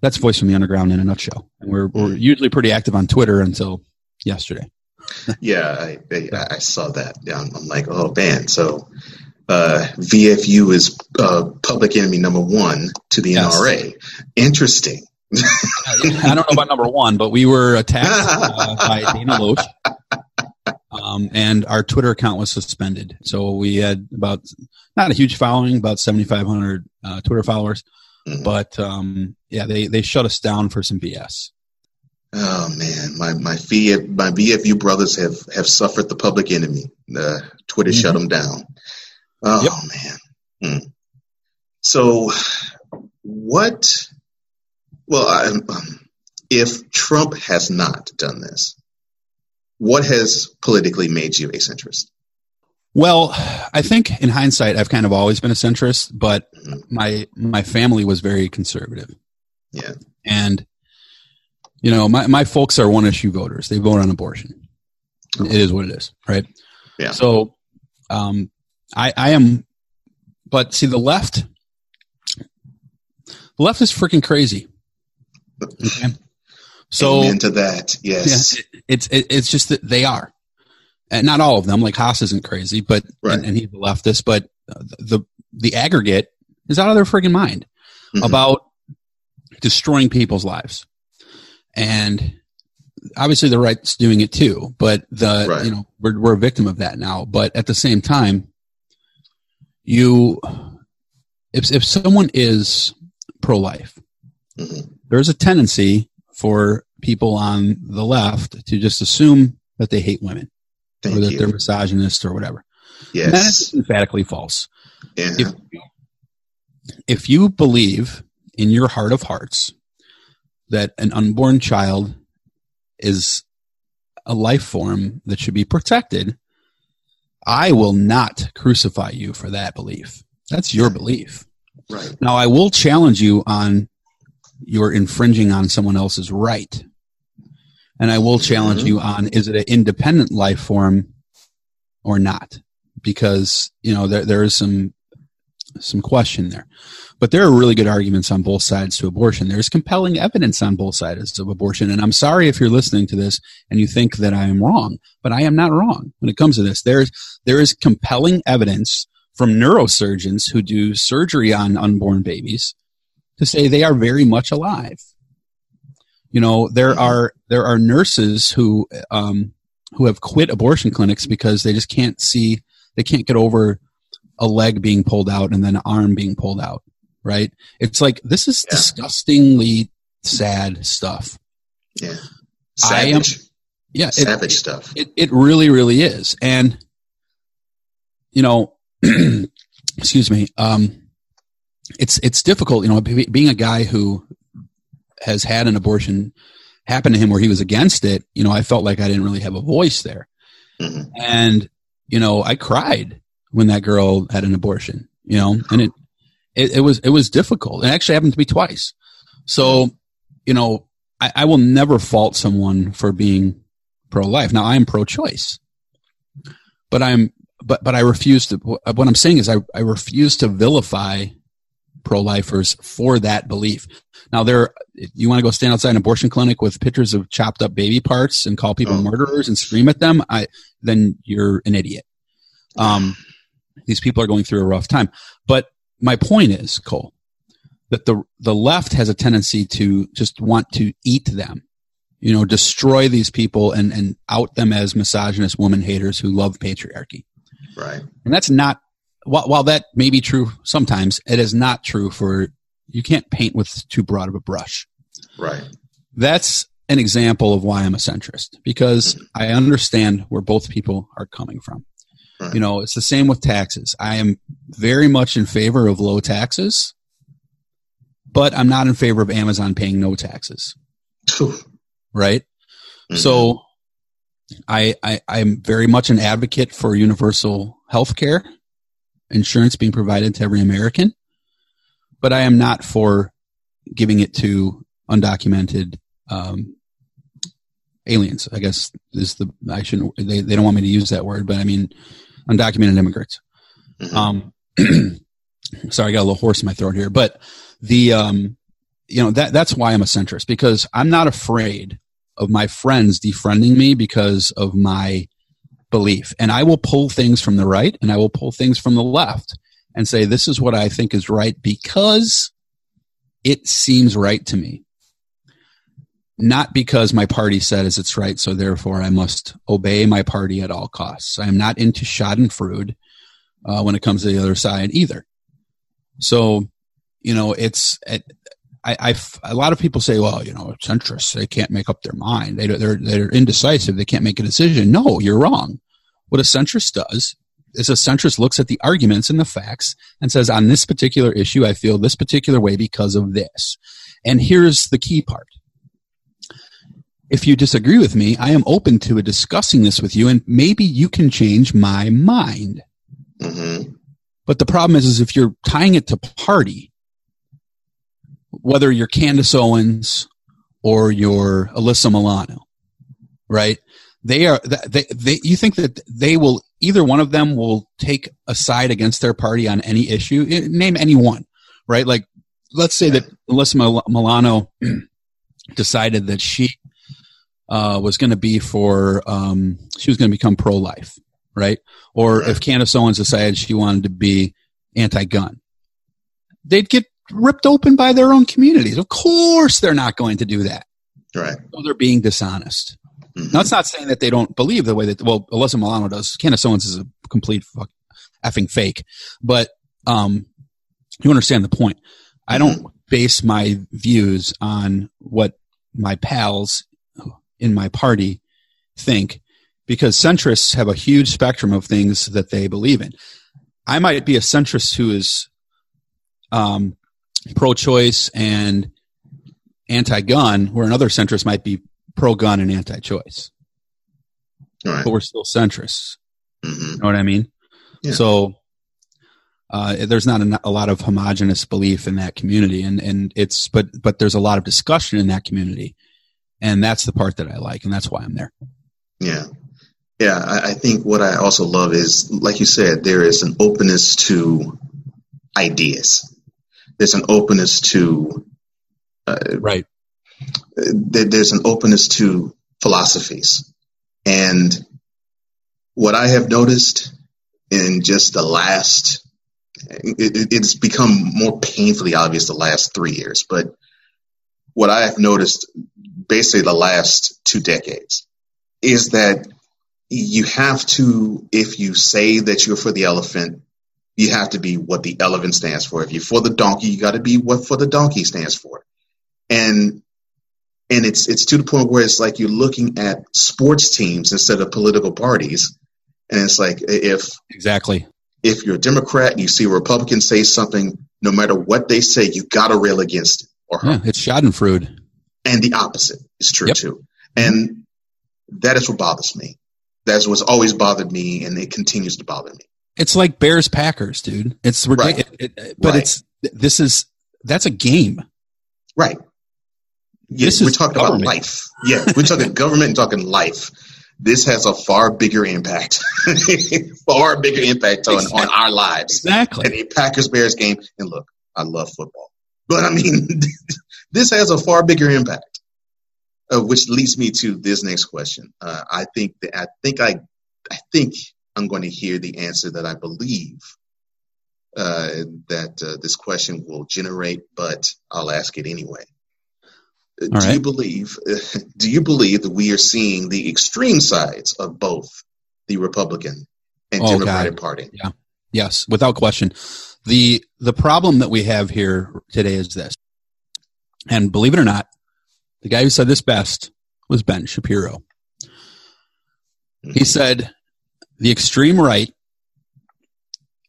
A: that's voice from the underground in a nutshell. And we're we're mm. usually pretty active on Twitter until yesterday. [LAUGHS]
C: yeah, I, I, I, saw that. Yeah, I'm, I'm like, oh man, so uh, VFU is uh, public enemy number one to the yes. NRA. Interesting.
A: I don't know about number one, but we were attacked uh, by Dana Loesch. Um, and our Twitter account was suspended. So we had about not a huge following, about 7,500 uh, Twitter followers, mm-hmm. but um, yeah, they they shut us down for some BS.
C: Oh man, my my VF, my VFU brothers have have suffered the public enemy. Uh, Twitter mm-hmm. shut them down. Oh yep. man. Hmm. So what? Well, um, if Trump has not done this, what has politically made you a centrist?
A: Well, I think in hindsight, I've kind of always been a centrist, but mm-hmm. my my family was very conservative.
C: Yeah,
A: and you know, my my folks are one issue voters. They vote on abortion. It is what it is, right?
C: Yeah.
A: So, um, I I am, but see the left. The left is freaking crazy.
C: Okay? So into that, yes.
A: Yeah, it, it's it, it's just that they are, and not all of them. Like Haas isn't crazy, but right. and, and, he's a leftist, but the the aggregate is out of their freaking mind mm-hmm. about destroying people's lives, and obviously the right's doing it too. But the right. you know we're we're a victim of that now. But at the same time, you if if someone is pro life, mm-hmm. there's a tendency for people on the left to just assume that they hate women Thank or that you. they're misogynist or whatever.
C: Yes. That is
A: emphatically false.
C: Yeah.
A: If, if you believe in your heart of hearts that an unborn child is a life form that should be protected, I will not crucify you for that belief. That's your belief.
C: Right.
A: Now, I will challenge you on you're infringing on someone else's right. And I will challenge mm-hmm. you on is it an independent life form or not? Because, you know, there, there is some, some question there. But there are really good arguments on both sides to abortion. There's compelling evidence on both sides of abortion. And I'm sorry if you're listening to this and you think that I am wrong, but I am not wrong when it comes to this. There's, there is compelling evidence from neurosurgeons who do surgery on unborn babies to say they are very much alive. You know, there are there are nurses who um, who have quit abortion clinics because they just can't see they can't get over a leg being pulled out and then an arm being pulled out. Right? It's like this is yeah. disgustingly sad stuff.
C: Yeah, savage.
A: Am, yeah,
C: savage it, stuff.
A: It, it really, really is, and you know, [CLEARS THROAT] excuse me. Um, it's it's difficult, you know, being a guy who has had an abortion happen to him where he was against it. You know, I felt like I didn't really have a voice there, mm-hmm. and you know, I cried when that girl had an abortion. You know, and it, it it, was it was difficult. It actually happened to me twice. So, you know, I, I will never fault someone for being pro life. Now, I am pro choice, but I'm but but I refuse to. What I'm saying is, I I refuse to vilify pro-lifers for that belief. Now, there, you want to go stand outside an abortion clinic with pictures of chopped up baby parts and call people oh. murderers and scream at them, I, then you're an idiot. Um, these people are going through a rough time. But my point is, Cole, that the the left has a tendency to just want to eat them you know, destroy these people and, and out them as misogynist woman haters who love patriarchy.
C: Right.
A: And that's not, while, while that may be true sometimes, it is not true for, you can't paint with too broad of a brush.
C: Right.
A: That's an example of why I'm a centrist because I understand where both people are coming from.
C: Right.
A: You know, it's the same with taxes. I am very much in favor of low taxes, but I'm not in favor of Amazon paying no taxes. right?
C: Mhm.
A: So I, I I'm very much an advocate for universal health care, insurance being provided to every American, but I am not for giving it to undocumented um, aliens. I guess is the I shouldn't they, they don't want me to use that word, but I mean undocumented immigrants.
C: Mhm.
A: Um, [CLEARS THROAT] sorry, I got a little hoarse in my throat here, but the um, you know that that's why I'm a centrist because I'm not afraid of my friends defriending me because of my belief, and I will pull things from the right and I will pull things from the left and say this is what I think is right because it seems right to me. Not because my party says it's right, so therefore I must obey my party at all costs. I am not into Schadenfreude uh, when it comes to the other side either. So, you know, it's it, I, I a lot of people say, well, you know, centrists they can't make up their mind. They they're they're indecisive. They can't make a decision. No, you're wrong. What a centrist does is a centrist looks at the arguments and the facts and says, on this particular issue, I feel this particular way because of this. And here's the key part. If you disagree with me, I am open to discussing this with you, and maybe you can change my mind.
C: Mhm.
A: But the problem is, is if you're tying it to party, whether you're Candace Owens or you're Alyssa Milano, right? They are, they, they, you think that they will, either one of them will take a side against their party on any issue? Eh, Name any one, right? Like, let's say that Alyssa Mil- Milano [CLEARS THROAT] decided that she uh, was going to be for, um, she was going to become pro life, right? Or if Candace Owens decided she wanted to be anti-gun, they'd get ripped open by their own communities. Of course, they're not going to do that.
C: Right.
A: So they're being dishonest.
C: Mhm.
A: Now, it's not saying that they don't believe the way that well, Alyssa Milano does. Candace Owens is a complete fuck, effing fake, but um, you understand the point. I don't base my views on what my pals in my party think because centrists have a huge spectrum of things that they believe in. I might be a centrist who is um, pro-choice and anti-gun, where another centrist might be pro-gun and anti-choice,
C: Right.
A: but we're still centrists.
C: Mhm.
A: You know what I mean?
C: Yeah.
A: So uh, there's not a, a lot of homogenous belief in that community, and and it's but but there's a lot of discussion in that community, and that's the part that I like, and that's why I'm there.
C: Yeah. Yeah. I, I think what I also love is, like you said, there is an openness to ideas. There's an openness to, uh,
A: Right.
C: there- there's an openness to philosophies. And what I have noticed in just the last, it- it's become more painfully obvious the last three years, but what I have noticed basically the last two decades is that you have to, if you say that you're for the elephant, you have to be what the elephant stands for. If you're for the donkey, you got to be what for the donkey stands for. And and it's it's to the point where it's like you're looking at sports teams instead of political parties, and it's like if
A: Exactly.
C: if you're a Democrat and you see a Republican say something, no matter what they say, you got to rail against it or her.
A: Yeah, it's Schadenfreude.
C: And the opposite is true
A: Yep.
C: too. And that is what bothers me. That's what's always bothered me, and it continues to bother me.
A: It's like Bears Packers, dude. It's ridiculous.
C: Right.
A: It, it- but
C: Right.
A: it's this is that's a game.
C: Right. Yeah,
A: This
C: we're
A: is
C: talking
A: government.
C: about life. Yeah, we're talking [LAUGHS] government and talking life. This has a far bigger impact, [LAUGHS] far bigger impact on, on our lives
A: Exactly.
C: than a Packers Bears game. And look, I love football, but I mean, [LAUGHS] this has a far bigger impact. Uh, which leads me to this next question. Uh, I think that I think I, I think I'm going to hear the answer that I believe uh, that uh, this question will generate, but I'll ask it anyway. do right. you believe? [LAUGHS] Do you believe that we are seeing the extreme sides of both the Republican and oh, Democratic God. Party?
A: Yeah. Yes, without question. The The problem that we have here today is this, and believe it or not, the guy who said this best was Ben Shapiro. He said the extreme right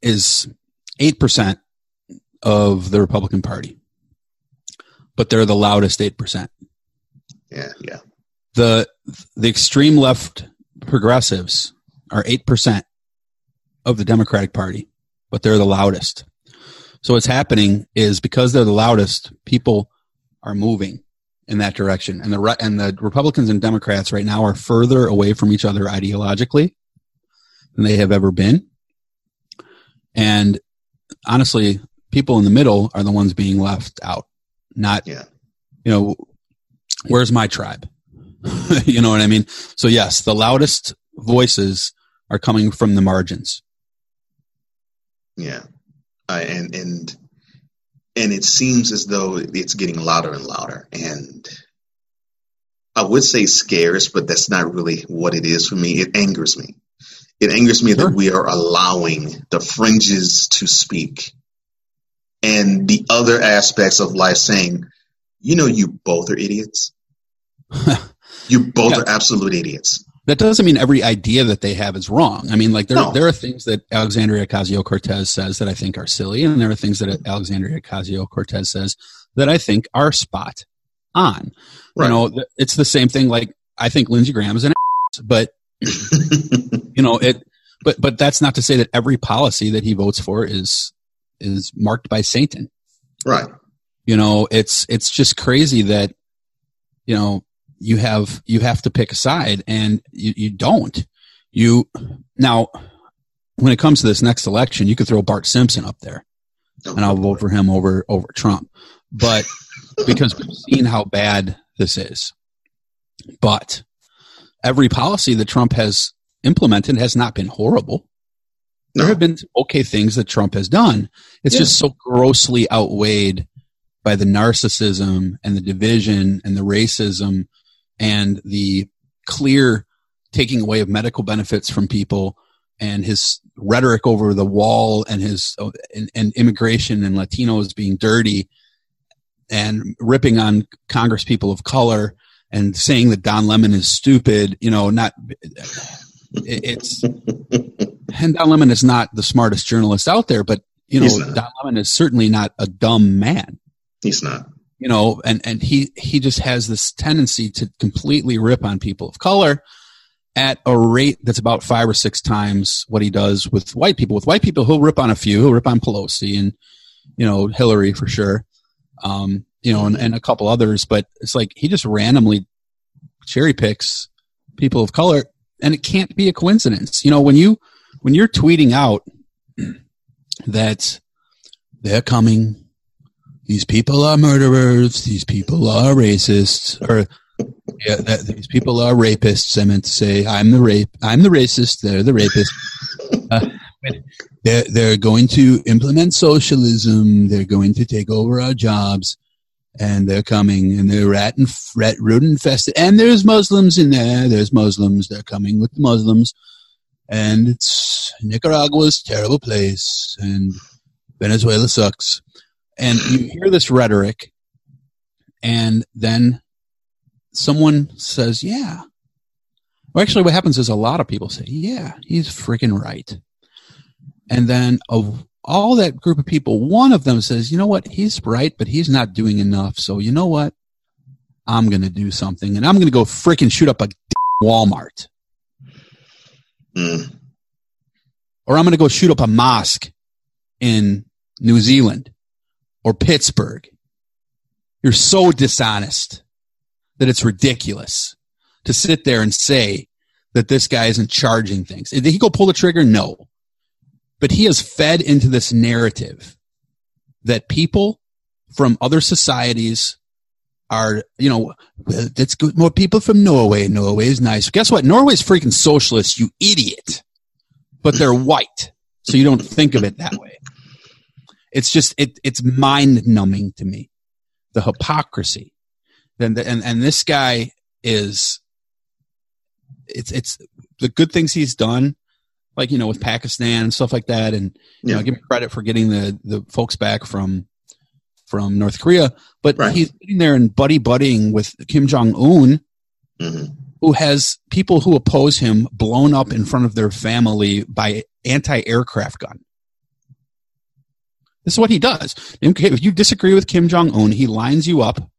A: is 8% of the Republican Party, but they're the loudest 8%.
C: Yeah, yeah.
A: The, the extreme left progressives are 8% of the Democratic Party, but they're the loudest. So what's happening is because they're the loudest, people are moving in that direction. And the and the Republicans and Democrats right now are further away from each other ideologically than they have ever been. And honestly, people in the middle are the ones being left out. Not, yeah. you know, where's my tribe? [LAUGHS] you know what I mean? So yes, the loudest voices are coming from the margins.
C: Yeah. Uh, and, and, and it seems as though it's getting louder and louder. And I would say scares, but that's not really what it is for me. It angers me. It angers me sure. that we are allowing the fringes to speak and the other aspects of life saying, you know, you both are idiots. [LAUGHS] you both yeah. are absolute idiots.
A: That doesn't mean every idea that they have is wrong. I mean, like there, no. there are things that Alexandria Ocasio Cortez says that I think are silly, and there are things that Alexandria Ocasio Cortez says that I think are spot on. Right. You know, it's the same thing. Like I think Lindsey Graham is an ass, but [LAUGHS] you know it. But but that's not to say that every policy that he votes for is is marked by Satan.
C: Right.
A: You know, it's it's just crazy that you know you have you have to pick a side and you, you don't. You now when it comes to this next election, you could throw Bart Simpson up there, oh, and I'll vote for him over over Trump. But [LAUGHS] because we've seen how bad this is, but every policy that Trump has implemented has not been horrible. There have been okay things that Trump has done. It's yeah. just so grossly outweighed by the narcissism and the division and the racism and the clear taking away of medical benefits from people and his rhetoric over the wall and his and, and immigration and Latinos being dirty and ripping on Congress people of color and saying that Don Lemon is stupid, you know, not it's and Don Lemon is not the smartest journalist out there, but you know, Don Lemon is certainly not a dumb man.
C: He's not.
A: You know, and and he he just has this tendency to completely rip on people of color at a rate that's about five or six times what he does with white people. With white people, he'll rip on a few. He'll rip on Pelosi and you know Hillary for sure. Um, you know, and, and a couple others, but it's like he just randomly cherry picks people of color and it can't be a coincidence. You know, when you when you're tweeting out [CLEARS THROAT] that they're coming, these people are murderers, these people are racists, or yeah, that, these people are rapists. I meant to say, I'm the rape, I'm the racist. They're the rapist. Uh, they're they're going to implement socialism. They're going to take over our jobs. And they're coming and they're rat and rat root infested and there's muslims in there. There's muslims. They're coming with the muslims. And it's nicaragua's terrible place. And venezuela sucks and you hear this rhetoric and then someone says yeah well actually what happens is a lot of people say yeah he's freaking right and then of all that group of people, one of them says, you know what, he's right, but he's not doing enough. So you know what? I'm going to do something and I'm going to go freaking shoot up a [LAUGHS] Walmart. Mm. Or I'm going to go shoot up a mosque in New Zealand or Pittsburgh. You're so dishonest that it's ridiculous to sit there and say that this guy isn't charging things. Did he go pull the trigger? No. But he has fed into this narrative that people from other societies are, you know, that's good. More people from Norway. Norway is nice. Guess what? Norway's freaking socialist, you idiot. But they're white. So you don't think of it that way. It's just, it, it's mind numbing to me. The hypocrisy. then and and this guy is it's it's the good things he's done like you know with pakistan and stuff like that and you
C: Yeah.
A: know give him credit for getting the the folks back from from north korea but
C: Right.
A: he's sitting there and buddy buddying with kim jong-un
C: hmm
A: who has people who oppose him blown up in front of their family by anti-aircraft gun this is what he does. If you disagree with kim jong-un he lines you up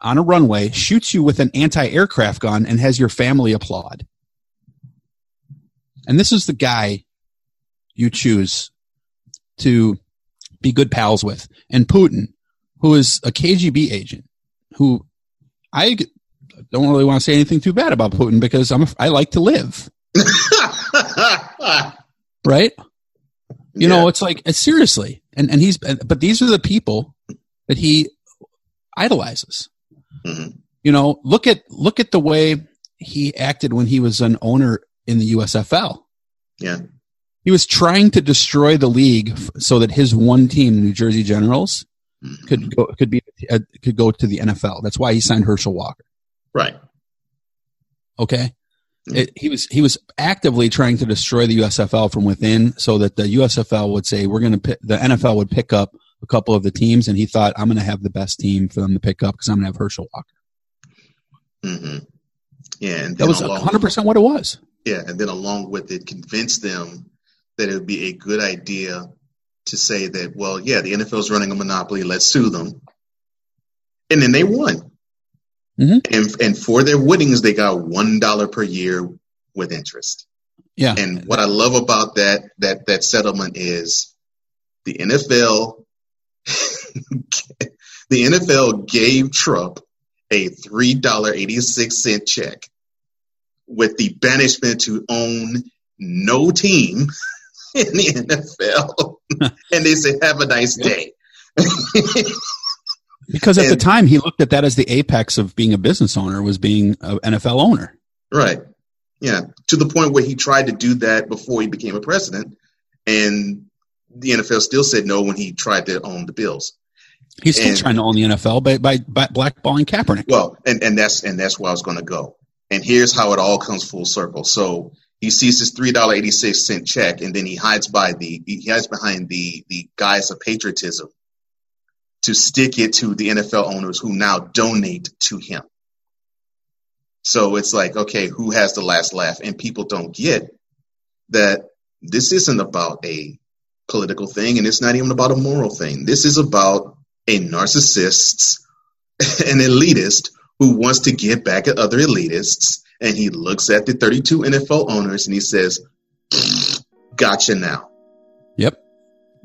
A: on a runway shoots you with an anti-aircraft gun and has your family applaud. And this is the guy you choose to be good pals with. And putin who is a kgb agent who i don't really want to say anything too bad about putin because i'm a, i like to live. [LAUGHS] Right? You know it's like seriously and and he's but these are the people that he idolizes
C: Mhm.
A: you know look at look at the way he acted when he was an owner in the usfl
C: Yeah.
A: he was trying to destroy the league so that his one team new jersey generals
C: Mhm.
A: could go could be uh, could go to the nfl that's why he signed herschel walker
C: right.
A: okay. It, he was he was actively trying to destroy the USFL from within, so that the USFL would say we're going to the NFL would pick up a couple of the teams, and he thought I'm going to have the best team for them to pick up because I'm going to have Herschel Walker.
C: hmm Yeah, and
A: That was 100 percent what it was.
C: yeah, and then along with it, convince them that it would be a good idea to say that, well, yeah, the NFL is running a monopoly. Let's sue them, and then they won.
A: Mhm.
C: And and for their winnings, they got one dollar per year with interest.
A: Yeah,
C: And what I love about that that that settlement is the NFL [LAUGHS] the NFL gave Trump a three dollar eighty six cent check with the banishment to own no team [LAUGHS] in the NFL. [LAUGHS] and they said, have a nice day.
A: Because at the time he looked at that as the apex of being a business owner was being an NFL owner.
C: right. Yeah. To the point where he tried to do that before he became a president. And the NFL still said no when he tried to own the Bills.
A: He's still
C: And-
A: trying to own the NFL by by, by blackballing Kaepernick.
C: Well, and, and that's and that's where I was going to go. And here's how it all comes full circle. So he sees his three dollar eighty six cent check, and then he hides by the he hides behind the the guise of patriotism to stick it to the NFL owners who now donate to him. So it's like, okay, who has the last laugh? And people don't get that this isn't about a political thing, and it's not even about a moral thing. This is about a narcissist, an elitist who wants to get back at other elitists, and he looks at the 32 NFL owners and he says, "Gotcha now."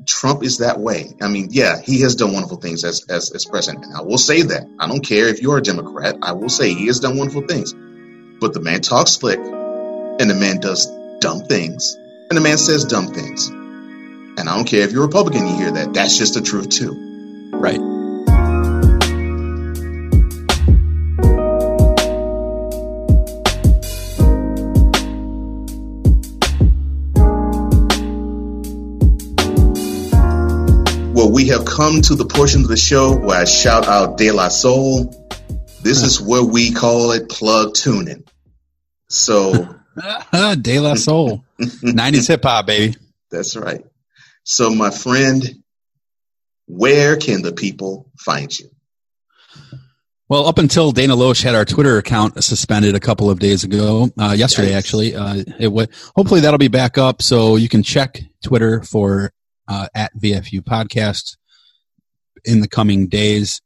C: Trump is that way. I mean, yeah, he has done wonderful things as, as, as president. And I will say that. I don't care if you're a Democrat. I will say he has done wonderful things. But the man talks slick and the man does dumb things and the man says dumb things. And I don't care if you're Republican, you hear that. That's just the truth too.
A: Right.
C: We have come to the portion of the show where I shout out De La Soul. This is what we call it plug tuning. So [LAUGHS]
A: De La Soul, [LAUGHS] '90s hip hop, baby.
C: that's right. So, my friend, where can the people find you?
A: Well, up until Dana Loesch had our Twitter account suspended a couple of days ago, uh, yesterday
C: Yikes.
A: actually, uh, it would hopefully that'll be back up, so you can check Twitter for uh, at VFU Podcast in the coming days.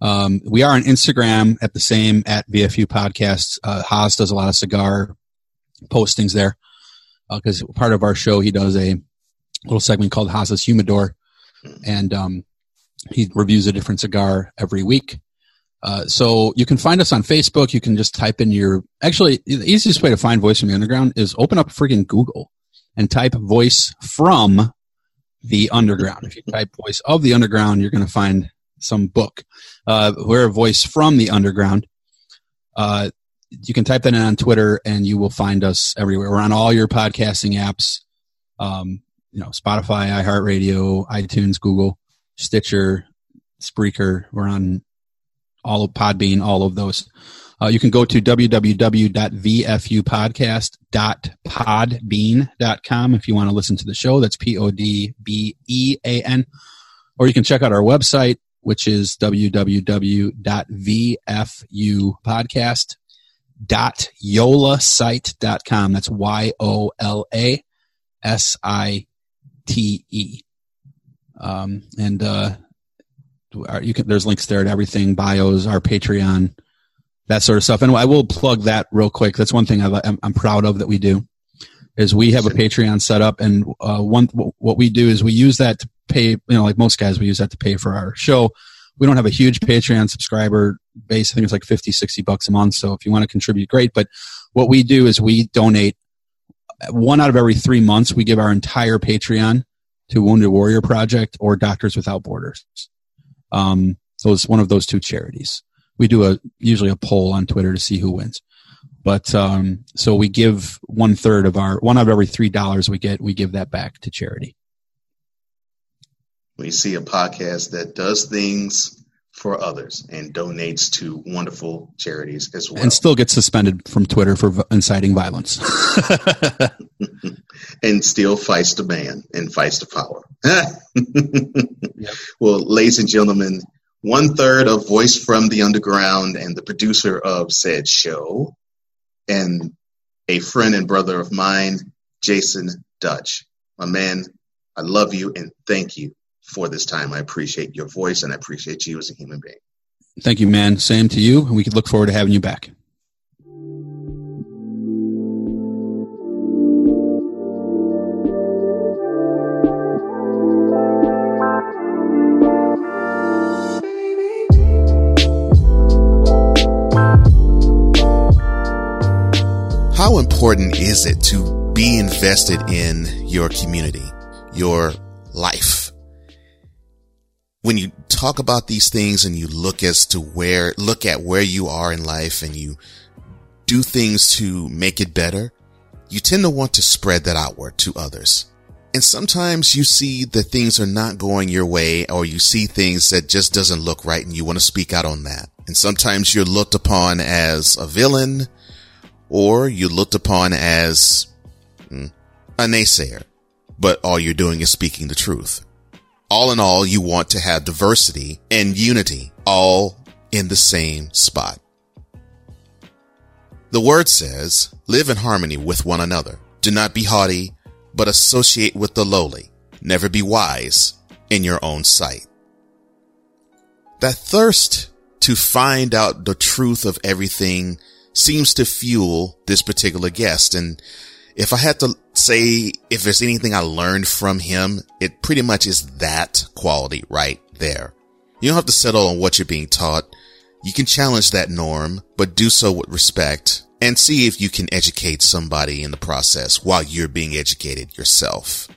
A: Um, we are on Instagram at the same at VFU Podcast. Uh, Haas does a lot of cigar postings there because part of our show he does a little segment called Haas's Humidor, and um, he reviews a different cigar every week. Uh, so you can find us on Facebook. You can just type in your, actually, the easiest way to find Voice from the Underground is open up friggin' Google and type voice from the underground. If you type voice of the underground, you're going to find some book. Uh, we're a voice from the underground. Uh, you can type that in on Twitter and you will find us everywhere. We're on all your podcasting apps. Um, you know, Spotify, iHeartRadio, iTunes, Google, Stitcher, Spreaker. We're on all of Podbean, all of those. Uh, you can go to www.vfupodcast.podbean.com if you want to listen to the show. That's P O D B E A N. Or you can check out our website, which is www.vfupodcast.yolasite.com. That's Y O L A S I T E. Um, and uh, you can, there's links there to everything, bios, our Patreon, that sort of stuff. And I will plug that real quick. That's one thing i am proud of that we do is we have a Patreon set up, and uh, one what we do is we use that to pay. You know, like most guys, we use that to pay for our show. We don't have a huge Patreon subscriber base. I think it's like 50, 60 bucks a month. So if you want to contribute, great. But what we do is we donate one out of every three months. We give our entire Patreon to Wounded Warrior Project or Doctors Without Borders. Um, so it's one of those two charities. We do a usually a poll on Twitter to see who wins. But um, so we give one third of our one out of every three dollars we get, we give that back to charity.
E: We see a podcast that does things for others and donates to wonderful charities as well.
A: And still gets suspended from Twitter for inciting violence. [LAUGHS] [LAUGHS]
E: and still fights the man and fights the power. [LAUGHS] yep. Well, ladies and gentlemen, one third of Voice from the Underground and the producer of said show, and a friend and brother of mine, Jason Dutch. My man, I love you and thank you for this time. I appreciate your voice and I appreciate you as a human being.
A: Thank you, man. Same to you. And we could look forward to having you back.
C: How important is it to be invested in your community, your life? When you talk about these things and you look as to where, look at where you are in life and you do things to make it better, you tend to want to spread that outward to others. And sometimes you see that things are not going your way or you see things that just doesn't look right and you want to speak out on that. And sometimes you're looked upon as a villain or you looked upon as hmm, a naysayer, but all you're doing is speaking the truth. All in all, you want to have diversity and unity all in the same spot. The word says, live in harmony with one another. Do not be haughty, but associate with the lowly. Never be wise in your own sight. That thirst to find out the truth of everything seems to fuel this particular guest. And if I had to say if there's anything I learned from him, it pretty much is that quality right there. You don't have to settle on what you're being taught. You can challenge that norm, but do so with respect and see if you can educate somebody in the process while you're being educated yourself.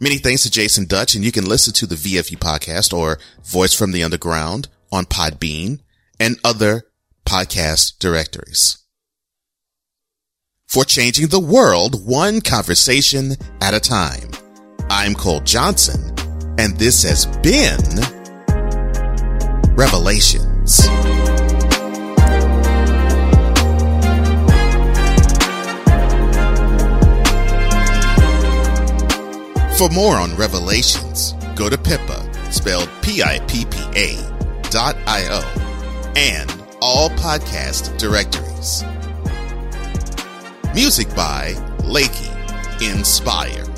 C: Many thanks to Jason Dutch, and you can listen to the VFU podcast or Voice from the Underground on Podbean and other podcast directories. For changing the world one conversation at a time. I'm Cole Johnson, and this has been Revelations. For more on Revelations, go to Pippa, spelled P-I-P-P-A dot I-O, and all podcast directories. Music by Lakey Inspire.